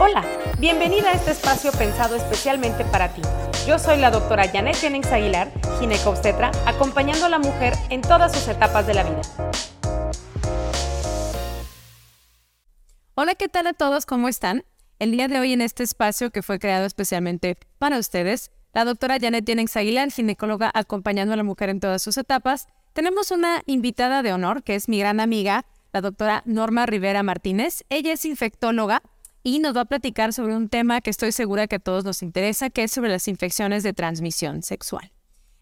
Hola, bienvenida a este espacio pensado especialmente para ti. Yo soy la doctora Janet Jennings Aguilar, ginecobstetra, acompañando a la mujer en todas sus etapas de la vida. Hola, ¿qué tal a todos? ¿Cómo están? El día de hoy en este espacio que fue creado especialmente para ustedes, la doctora Janet Jennings Aguilar, ginecóloga acompañando a la mujer en todas sus etapas, tenemos una invitada de honor que es mi gran amiga, la doctora Norma Rivera Martínez. Ella es infectóloga y nos va a platicar sobre un tema que estoy segura que a todos nos interesa, que es sobre las infecciones de transmisión sexual.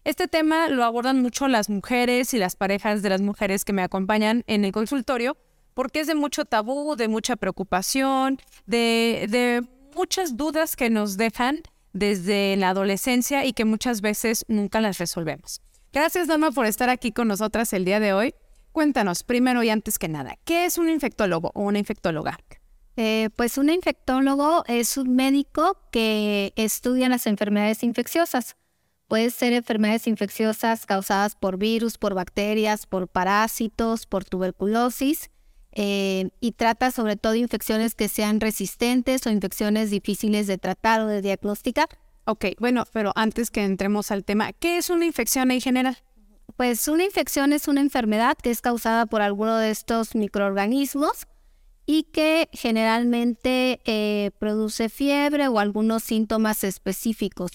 Este tema lo abordan mucho las mujeres y las parejas de las mujeres que me acompañan en el consultorio, porque es de mucho tabú, de mucha preocupación, de, muchas dudas que nos dejan desde la adolescencia y que muchas veces nunca las resolvemos. Gracias, Norma, por estar aquí con nosotras el día de hoy. Cuéntanos, primero y antes que nada, ¿qué es un infectólogo o una infectóloga? Eh, pues un infectólogo es un médico que estudia las enfermedades infecciosas. Pueden ser enfermedades infecciosas causadas por virus, por bacterias, por parásitos, por tuberculosis eh, y trata sobre todo infecciones que sean resistentes o infecciones difíciles de tratar o de diagnosticar. Ok, bueno, pero antes que entremos al tema, ¿qué es una infección en general? Pues una infección es una enfermedad que es causada por alguno de estos microorganismos y que generalmente eh, produce fiebre o algunos síntomas específicos.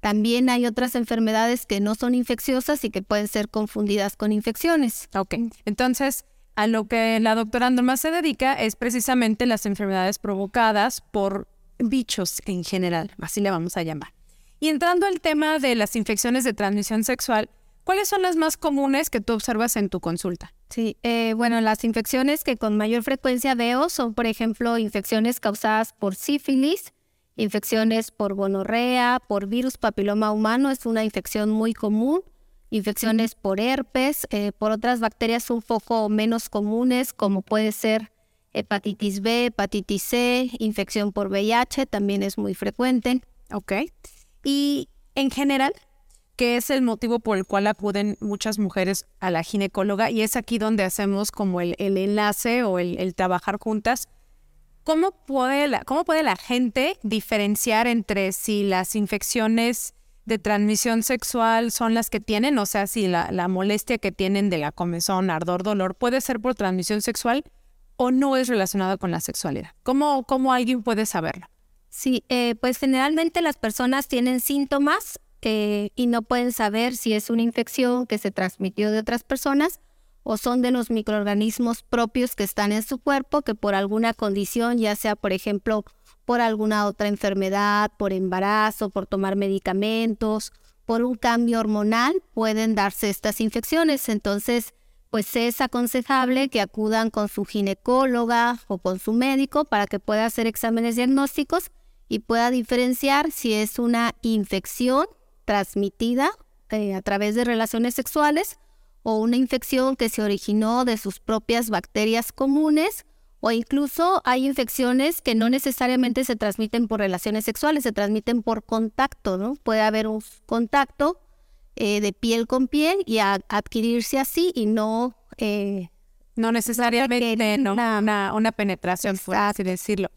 También hay otras enfermedades que no son infecciosas y que pueden ser confundidas con infecciones. Ok, entonces a lo que la doctora Norma se dedica es precisamente las enfermedades provocadas por bichos en general, así le vamos a llamar. Y entrando al tema de las infecciones de transmisión sexual, ¿Cuáles son las más comunes que tú observas en tu consulta? Sí, eh, bueno, las infecciones que con mayor frecuencia veo son, por ejemplo, infecciones causadas por sífilis, infecciones por gonorrea, por virus papiloma humano, es una infección muy común, infecciones por herpes, eh, por otras bacterias un poco menos comunes, como puede ser hepatitis B, hepatitis C, infección por VIH, también es muy frecuente. Ok. Y en general, que es el motivo por el cual acuden muchas mujeres a la ginecóloga y es aquí donde hacemos como el, enlace o el, trabajar juntas. ¿Cómo puede, la, ¿Cómo puede la gente diferenciar entre si las infecciones de transmisión sexual son las que tienen, o sea, si la, molestia que tienen de la comezón, ardor, dolor, puede ser por transmisión sexual o no es relacionada con la sexualidad? ¿Cómo, cómo alguien puede saberlo? Sí, eh, pues generalmente las personas tienen síntomas eh, y no pueden saber si es una infección que se transmitió de otras personas o son de los microorganismos propios que están en su cuerpo que por alguna condición, ya sea por ejemplo por alguna otra enfermedad, por embarazo, por tomar medicamentos, por un cambio hormonal, pueden darse estas infecciones. Entonces, pues es aconsejable que acudan con su ginecóloga o con su médico para que pueda hacer exámenes diagnósticos y pueda diferenciar si es una infección transmitida eh, a través de relaciones sexuales o una infección que se originó de sus propias bacterias comunes o incluso hay infecciones que no necesariamente se transmiten por relaciones sexuales, se transmiten por contacto, ¿no? Puede haber un contacto eh, de piel con piel y adquirirse así y no... Eh, no necesariamente Una, una, penetración, por así decirlo.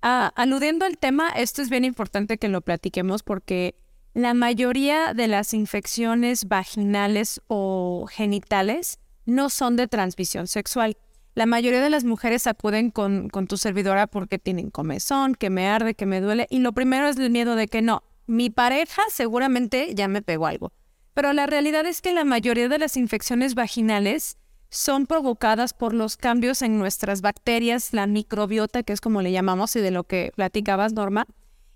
Ah, aludiendo al tema, esto es bien importante que lo platiquemos porque la mayoría de las infecciones vaginales o genitales no son de transmisión sexual. La mayoría de las mujeres acuden con, tu servidora porque tienen comezón, que me arde, que me duele, y lo primero es el miedo de que no, mi pareja seguramente ya me pegó algo. Pero la realidad es que la mayoría de las infecciones vaginales son provocadas por los cambios en nuestras bacterias, la microbiota, que es como le llamamos y de lo que platicabas, Norma,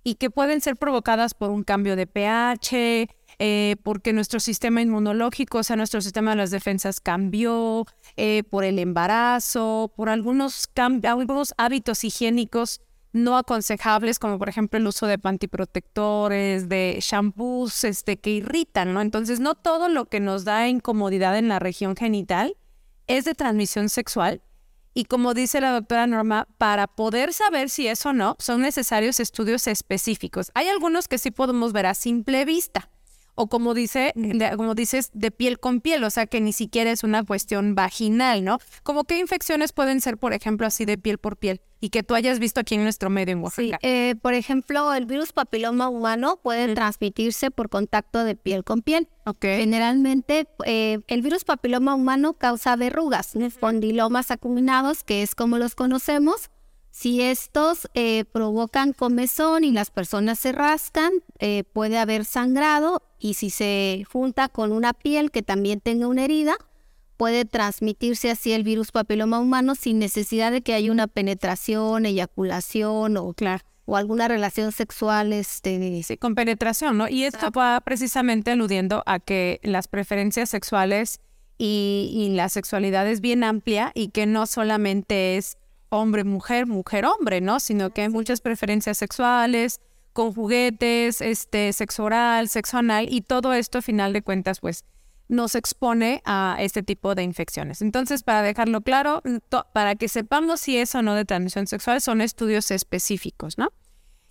y que pueden ser provocadas por un cambio de pH, eh, porque nuestro sistema inmunológico, o sea, nuestro sistema de las defensas cambió, eh, por el embarazo, por algunos, algunos hábitos higiénicos no aconsejables, como por ejemplo el uso de pantiprotectores, de shampoos este, que irritan, ¿no? Entonces, no todo lo que nos da incomodidad en la región genital es de transmisión sexual, y como dice la doctora Norma, para poder saber si es o no, son necesarios estudios específicos. Hay algunos que sí podemos ver a simple vista. O como dice, como dices, de piel con piel, o sea que ni siquiera es una cuestión vaginal, ¿no? Como qué infecciones pueden ser, por ejemplo, así de piel por piel y que tú hayas visto aquí en nuestro medio en Oaxaca. Sí, eh, por ejemplo, el virus papiloma humano puede transmitirse por contacto de piel con piel. Okay. Generalmente, eh, el virus papiloma humano causa verrugas, espondilomas acuminados, que es como los conocemos. Si estos eh, provocan comezón y las personas se rascan, eh, puede haber sangrado y si se junta con una piel que también tenga una herida, puede transmitirse así el virus papiloma humano sin necesidad de que haya una penetración, eyaculación o, o alguna relación sexual. Este... Sí, con penetración, ¿no? Y esto va precisamente aludiendo a que las preferencias sexuales y, y la sexualidad es bien amplia y que no solamente es hombre, mujer, mujer, hombre, ¿no? Sino que hay muchas preferencias sexuales, con juguetes, este, sexo oral, sexo anal, y todo esto, a final de cuentas, pues, nos expone a este tipo de infecciones. Entonces, para dejarlo claro, para que sepamos si es o no de transmisión sexual, son estudios específicos, ¿no?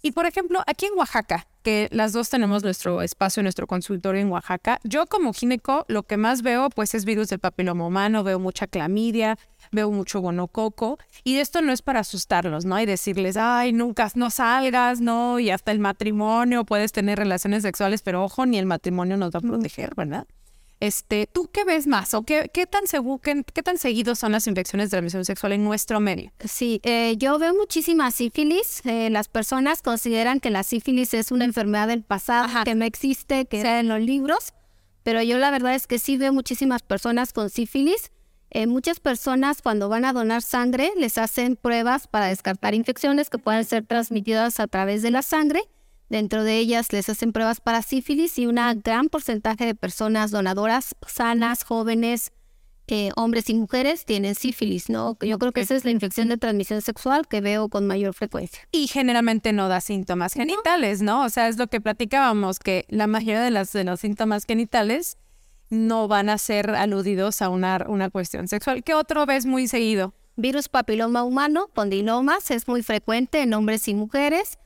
Y por ejemplo, aquí en Oaxaca, que las dos tenemos nuestro espacio, nuestro consultorio en Oaxaca, yo como gineco lo que más veo pues es virus del papiloma humano, veo mucha clamidia, veo mucho gonococo y esto no es para asustarlos, ¿no? Y decirles, ay, nunca no salgas, ¿no? Y hasta el matrimonio puedes tener relaciones sexuales, pero ojo, ni el matrimonio nos va a proteger, ¿verdad? Este, ¿Tú qué ves más o qué, qué tan qué, tan seguidos son las infecciones de transmisión sexual en nuestro medio? Sí, eh, yo veo muchísima sífilis. Eh, las personas consideran que la sífilis es una enfermedad del pasado, que no existe, que sea en los libros, pero yo la verdad es que sí veo muchísimas personas con sífilis. Eh, muchas personas cuando van a donar sangre les hacen pruebas para descartar infecciones que pueden ser transmitidas a través de la sangre Dentro de ellas les hacen pruebas para sífilis y un gran porcentaje de personas donadoras sanas, jóvenes, eh, hombres y mujeres tienen sífilis, ¿no? Yo creo que esa es la infección de transmisión sexual que veo con mayor frecuencia. Y generalmente no da síntomas genitales, ¿no? O sea, es lo que platicábamos, que la mayoría de, las, de los síntomas genitales no van a ser aludidos a una, una cuestión sexual. ¿Qué otro ves muy seguido? Virus papiloma humano, condilomas, es muy frecuente en hombres y mujeres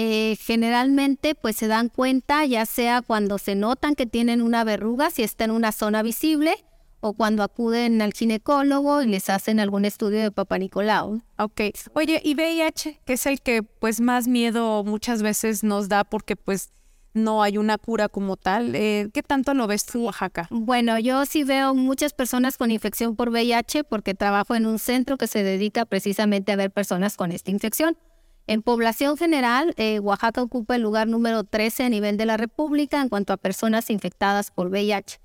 eh, generalmente pues se dan cuenta ya sea cuando se notan que tienen una verruga, si está en una zona visible, o cuando acuden al ginecólogo y les hacen algún estudio de Papa Nicolau. Ok. Oye, ¿y VIH? Que es el que pues más miedo muchas veces nos da porque pues no hay una cura como tal. Eh, ¿Qué tanto lo ves tú, Oaxaca? Bueno, yo sí veo muchas personas con infección por VIH porque trabajo en un centro que se dedica precisamente a ver personas con esta infección. En población general, eh, Oaxaca ocupa el lugar número 13 a nivel de la República en cuanto a personas infectadas por VIH.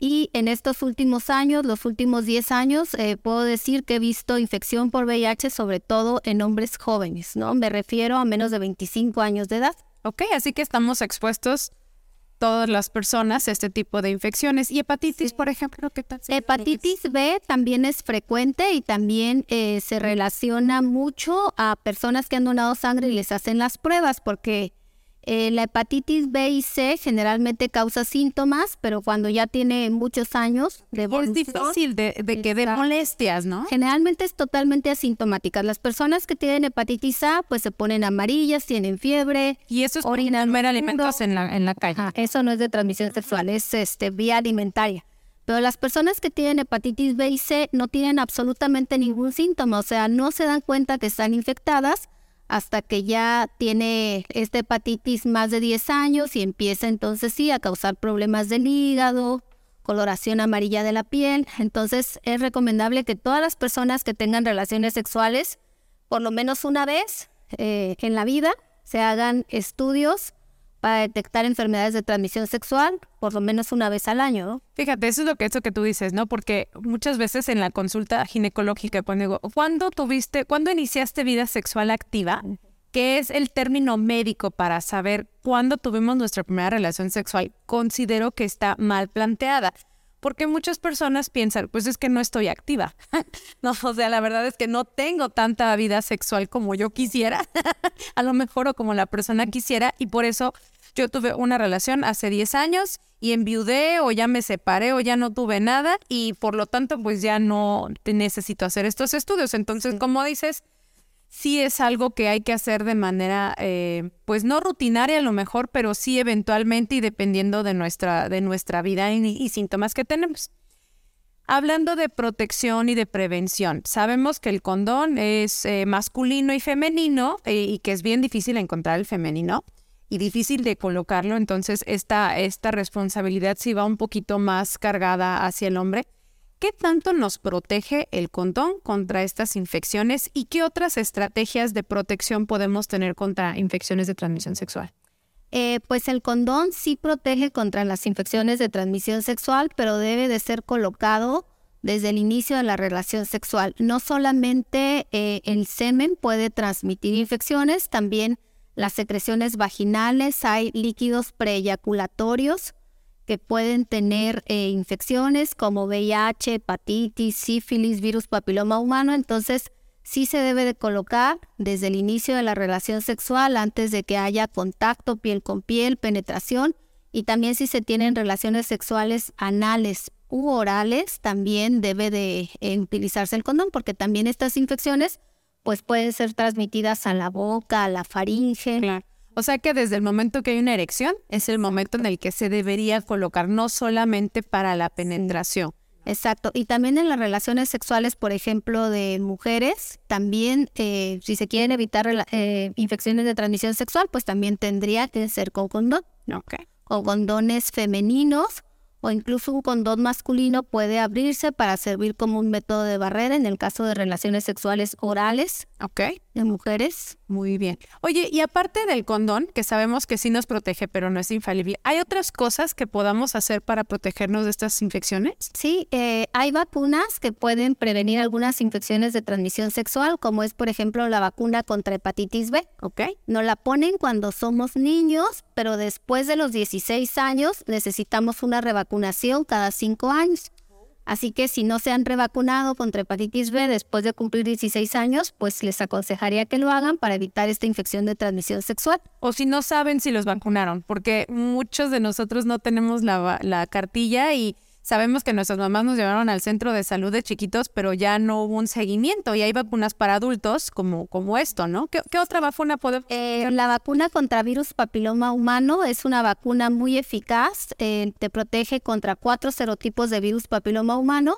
Y en estos últimos años, los últimos 10 años, eh, puedo decir que he visto infección por VIH sobre todo en hombres jóvenes, ¿no? Me refiero a menos de 25 años de edad. Ok, así que estamos expuestos todas las personas este tipo de infecciones. ¿Y hepatitis, por ejemplo, qué tal? Hepatitis B también es frecuente y también eh, se relaciona mucho a personas que han donado sangre y les hacen las pruebas porque eh, la hepatitis B y C generalmente causa síntomas, pero cuando ya tiene muchos años de Es difícil de, que dé molestias, ¿no? Generalmente es totalmente asintomática. Las personas que tienen hepatitis A, pues se ponen amarillas, tienen fiebre. Y eso es comer alimentos en la, en la calle. eso no es de transmisión sexual, es este, vía alimentaria. Pero las personas que tienen hepatitis B y C no tienen absolutamente ningún síntoma, o sea, no se dan cuenta que están infectadas hasta que ya tiene esta hepatitis más de 10 años y empieza entonces sí a causar problemas del hígado, coloración amarilla de la piel. Entonces es recomendable que todas las personas que tengan relaciones sexuales, por lo menos una vez eh, en la vida, se hagan estudios para detectar enfermedades de transmisión sexual por lo menos una vez al año. Fíjate, eso es lo que eso que tú dices, ¿no? Porque muchas veces en la consulta ginecológica pues digo, ¿cuándo tuviste, cuándo iniciaste vida sexual activa? ¿Qué es el término médico para saber cuándo tuvimos nuestra primera relación sexual? Considero que está mal planteada. Porque muchas personas piensan, pues es que no estoy activa. no, o sea, la verdad es que no tengo tanta vida sexual como yo quisiera, a lo mejor o como la persona quisiera, y por eso yo tuve una relación hace 10 años y enviudé o ya me separé o ya no tuve nada y por lo tanto pues ya no necesito hacer estos estudios. Entonces, como dices, sí es algo que hay que hacer de manera, eh, pues no rutinaria a lo mejor, pero sí eventualmente y dependiendo de nuestra, de nuestra vida y, síntomas que tenemos. Hablando de protección y de prevención, sabemos que el condón es eh, masculino y femenino eh, y que es bien difícil encontrar el femenino y difícil de colocarlo, entonces esta, esta responsabilidad sí va un poquito más cargada hacia el hombre. ¿Qué tanto nos protege el condón contra estas infecciones y qué otras estrategias de protección podemos tener contra infecciones de transmisión sexual? Eh, pues el condón sí protege contra las infecciones de transmisión sexual, pero debe de ser colocado desde el inicio de la relación sexual. No solamente eh, el semen puede transmitir infecciones, también las secreciones vaginales, hay líquidos preeyaculatorios que pueden tener eh, infecciones como VIH, hepatitis, sífilis, virus papiloma humano. Entonces, sí se debe de colocar desde el inicio de la relación sexual antes de que haya contacto piel con piel, penetración y también si se tienen relaciones sexuales anales u orales, también debe de eh, utilizarse el condón porque también estas infecciones pues pueden ser transmitidas a la boca, a la faringe. O sea que desde el momento que hay una erección es el momento en el que se debería colocar, no solamente para la penetración. Exacto. Y también en las relaciones sexuales, por ejemplo, de mujeres, también eh, si se quieren evitar eh, infecciones de transmisión sexual, pues también tendría que ser con condón. Okay. Con condones femeninos o incluso un condón masculino puede abrirse para servir como un método de barrera en el caso de relaciones sexuales orales ok de mujeres. Muy bien. Oye, y aparte del condón, que sabemos que sí nos protege, pero no es infalible, ¿hay otras cosas que podamos hacer para protegernos de estas infecciones? Sí, eh, hay vacunas que pueden prevenir algunas infecciones de transmisión sexual, como es, por ejemplo, la vacuna contra hepatitis B. Ok. Nos la ponen cuando somos niños, pero después de los 16 años necesitamos una revacunación cada 5 años. Así que si no se han revacunado contra hepatitis B después de cumplir 16 años, pues les aconsejaría que lo hagan para evitar esta infección de transmisión sexual. O si no saben si los vacunaron, porque muchos de nosotros no tenemos la, la cartilla y Sabemos que nuestras mamás nos llevaron al centro de salud de chiquitos, pero ya no hubo un seguimiento y hay vacunas para adultos como, como esto, ¿no? ¿Qué, otra vacuna podemos? Eh, la vacuna contra virus papiloma humano es una vacuna muy eficaz, eh, te protege contra cuatro serotipos de virus papiloma humano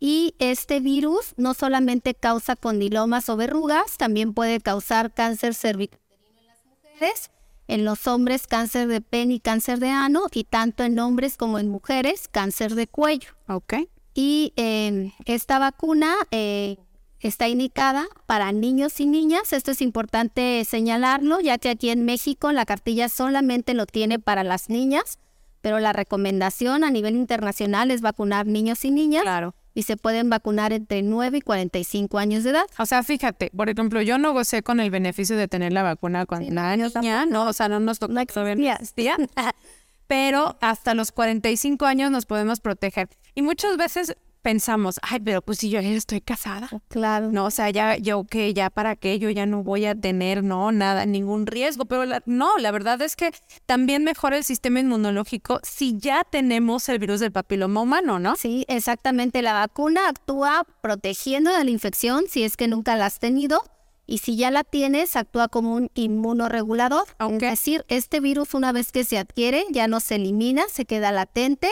y este virus no solamente causa condilomas o verrugas, también puede causar cáncer cervicuterino en las mujeres en los hombres cáncer de pene y cáncer de ano y tanto en hombres como en mujeres cáncer de cuello. Ok. Y em, esta vacuna eh, está indicada para niños y niñas. Esto es importante señalarlo, ya que aquí en México la cartilla solamente lo tiene para las niñas, pero la recomendación a nivel internacional es vacunar niños y niñas. Claro y se pueden vacunar entre 9 y 45 años de edad. O sea, fíjate, por ejemplo, yo no gocé con el beneficio de tener la vacuna cuando la años ya, no, o sea, no nos tocó, no existía. pero hasta los 45 años nos podemos proteger. Y muchas veces pensamos, ay, pero pues si yo ya estoy casada. Claro. No, o sea, ya, yo que ya para qué, yo ya no voy a tener, no, nada, ningún riesgo. Pero no, la verdad es que también mejora el sistema inmunológico si ya tenemos el virus del papiloma humano, ¿no? Sí, exactamente. La vacuna actúa protegiendo de la infección si es que nunca la has tenido. Y si ya la tienes, actúa como un inmunoregulador. Es decir, este virus una vez que se adquiere ya no se elimina, se queda latente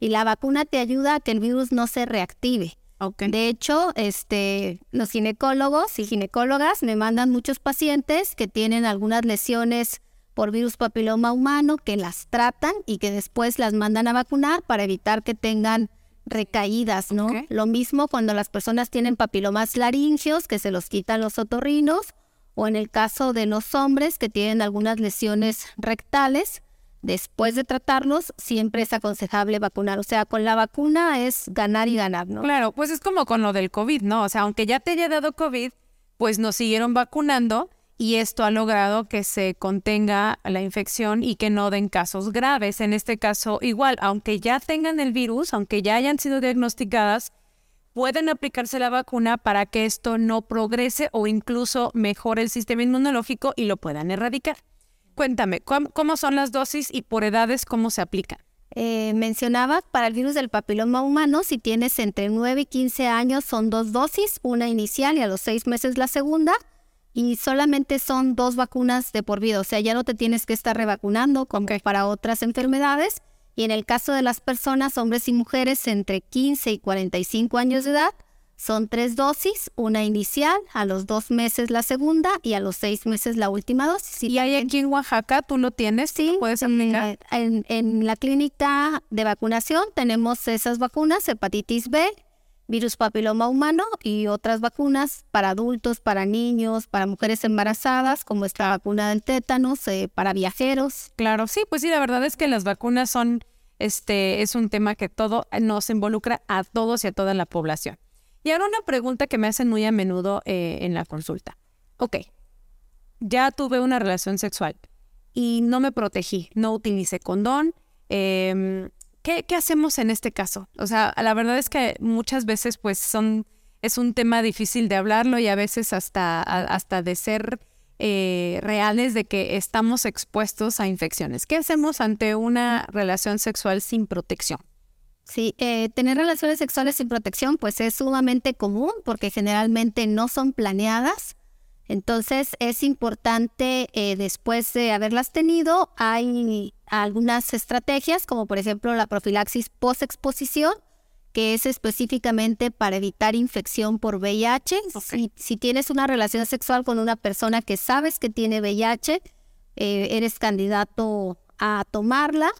y la vacuna te ayuda a que el virus no se reactive. De hecho, este, los ginecólogos y ginecólogas me mandan muchos pacientes que tienen algunas lesiones por virus papiloma humano, que las tratan y que después las mandan a vacunar para evitar que tengan recaídas, ¿no? Lo mismo cuando las personas tienen papilomas laringeos, que se los quitan los otorrinos, o en el caso de los hombres que tienen algunas lesiones rectales, después de tratarlos, siempre es aconsejable vacunar. O sea, con la vacuna es ganar y ganar, ¿no? Claro, pues es como con lo del COVID, ¿no? O sea, aunque ya te haya dado COVID, pues nos siguieron vacunando y esto ha logrado que se contenga la infección y que no den casos graves. En este caso, igual, aunque ya tengan el virus, aunque ya hayan sido diagnosticadas, pueden aplicarse la vacuna para que esto no progrese o incluso mejore el sistema inmunológico y lo puedan erradicar. Cuéntame, ¿cómo, son las dosis y por edades cómo se aplican? Eh, mencionaba, para el virus del papiloma humano, si tienes entre 9 y 15 años son dos dosis, una inicial y a los seis meses la segunda. y solamente son dos vacunas de por vida, o sea, ya no te tienes que estar revacunando como para otras enfermedades. Y en el caso de las personas, hombres y mujeres entre 15 y 45 años de edad, son tres dosis, una inicial, a los dos meses la segunda y a los seis meses la última dosis. ¿Y hay aquí en Oaxaca? ¿Tú lo tienes? Sí, puedes aplicar? En, en la clínica de vacunación tenemos esas vacunas, hepatitis B, virus papiloma humano y otras vacunas para adultos, para niños, para mujeres embarazadas, como esta vacuna del tétanos, eh, para viajeros. Claro, sí, pues sí, la verdad es que las vacunas son, este, es un tema que todo nos involucra a todos y a toda la población. Y ahora una pregunta que me hacen muy a menudo eh, en la consulta. Ok, ya tuve una relación sexual y no me protegí, no utilicé condón, eh, ¿Qué, hacemos en este caso? O sea, la verdad es que muchas veces pues son, es un tema difícil de hablarlo y a veces hasta, hasta de ser eh, reales de que estamos expuestos a infecciones. ¿Qué hacemos ante una relación sexual sin protección? Sí, eh, tener relaciones sexuales sin protección pues es sumamente común porque generalmente no son planeadas entonces es importante, eh, después de haberlas tenido, hay algunas estrategias, como por ejemplo la profilaxis post-exposición, que es específicamente para evitar infección por VIH. Si, tienes una relación sexual con una persona que sabes que tiene VIH, eh, eres candidato a tomarla.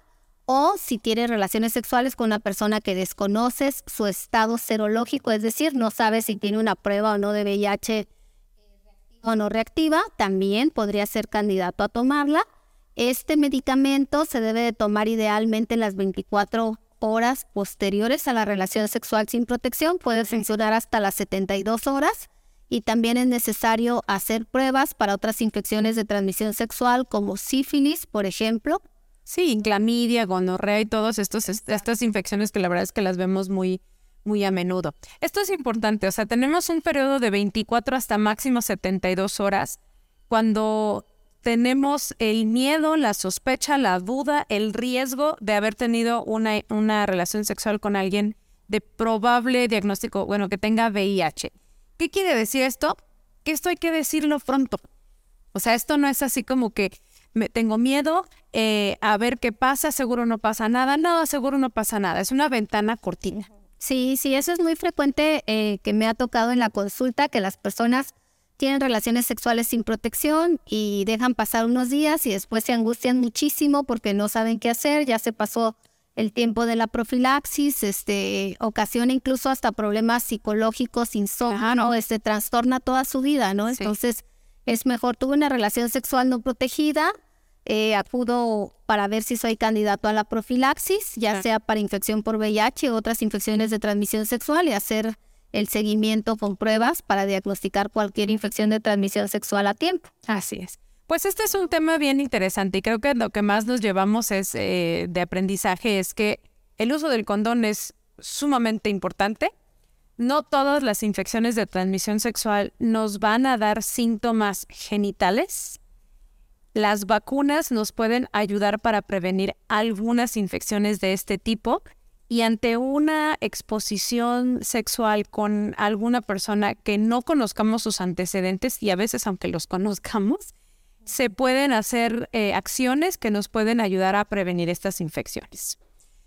O si tienes relaciones sexuales con una persona que desconoces su estado serológico, es decir, no sabes si tiene una prueba o no de VIH o no reactiva, también podría ser candidato a tomarla. Este medicamento se debe de tomar idealmente en las 24 horas posteriores a la relación sexual sin protección, puede funcionar hasta las 72 horas y también es necesario hacer pruebas para otras infecciones de transmisión sexual como sífilis, por ejemplo. Sí, clamidia, gonorrea y todas estas infecciones que la verdad es que las vemos muy, muy a menudo. Esto es importante, o sea, tenemos un periodo de 24 hasta máximo 72 horas cuando tenemos el miedo, la sospecha, la duda, el riesgo de haber tenido una, una relación sexual con alguien de probable diagnóstico, bueno, que tenga VIH. ¿Qué quiere decir esto? Que esto hay que decirlo pronto. O sea, esto no es así como que me, tengo miedo eh, a ver qué pasa, seguro no pasa nada. No, seguro no pasa nada. Es una ventana cortina. Sí, sí, eso es muy frecuente eh, que me ha tocado en la consulta, que las personas tienen relaciones sexuales sin protección y dejan pasar unos días y después se angustian muchísimo porque no saben qué hacer, ya se pasó el tiempo de la profilaxis, este, ocasiona incluso hasta problemas psicológicos, insomnio, este, trastorna toda su vida, ¿no? Entonces, es mejor, tuve una relación sexual no protegida, eh, acudo para ver si soy candidato a la profilaxis, ya sea para infección por VIH u otras infecciones de transmisión sexual y hacer el seguimiento con pruebas para diagnosticar cualquier infección de transmisión sexual a tiempo. Así es. Pues este es un tema bien interesante y creo que lo que más nos llevamos es eh, de aprendizaje es que el uso del condón es sumamente importante. No todas las infecciones de transmisión sexual nos van a dar síntomas genitales, las vacunas nos pueden ayudar para prevenir algunas infecciones de este tipo y ante una exposición sexual con alguna persona que no conozcamos sus antecedentes y a veces aunque los conozcamos, se pueden hacer eh, acciones que nos pueden ayudar a prevenir estas infecciones.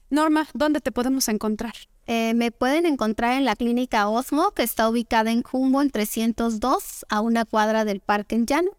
Norma, ¿dónde te podemos encontrar? Eh, me pueden encontrar en la clínica Osmo, que está ubicada en Humboldt 302, a una cuadra del Parque en Llano.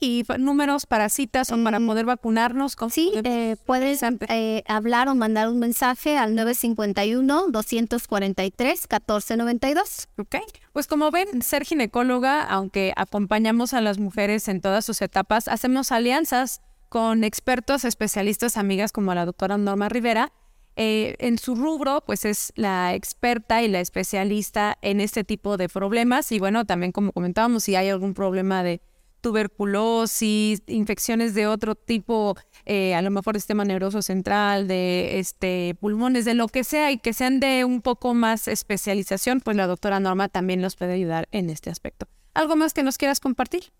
¿Y números para citas o para poder vacunarnos? Sí, eh, puedes eh, hablar o mandar un mensaje al 951-243-1492. Ok. Pues como ven, ser ginecóloga, aunque acompañamos a las mujeres en todas sus etapas, hacemos alianzas con expertos, especialistas, amigas como la doctora Norma Rivera. Eh, en su rubro, pues es la experta y la especialista en este tipo de problemas. Y bueno, también como comentábamos, si hay algún problema de tuberculosis, infecciones de otro tipo, eh, a lo mejor sistema nervioso central, de este pulmones, de lo que sea y que sean de un poco más especialización, pues la doctora Norma también nos puede ayudar en este aspecto. ¿Algo más que nos quieras compartir?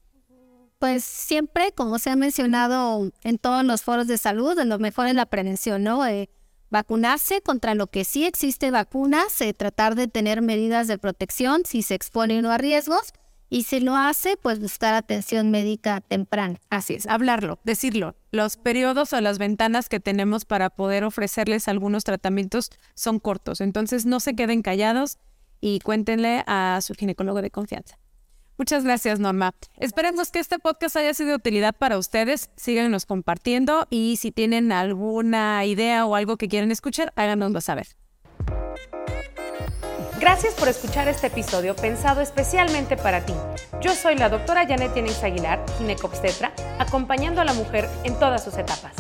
Pues siempre, como se ha mencionado en todos los foros de salud, lo mejor es la prevención, ¿no? Eh, vacunarse contra lo que sí existe vacunas, tratar de tener medidas de protección si se expone uno a riesgos Y si lo hace, pues buscar atención médica temprana. Así es, hablarlo, decirlo. Los periodos o las ventanas que tenemos para poder ofrecerles algunos tratamientos son cortos. Entonces no se queden callados y cuéntenle a su ginecólogo de confianza. Muchas gracias, Norma. Esperemos que este podcast haya sido de utilidad para ustedes. Síganos compartiendo y si tienen alguna idea o algo que quieren escuchar, háganoslo saber. Gracias por escuchar este episodio pensado especialmente para ti. Yo soy la doctora Janet Jennings Aguilar, ginecobstetra, acompañando a la mujer en todas sus etapas.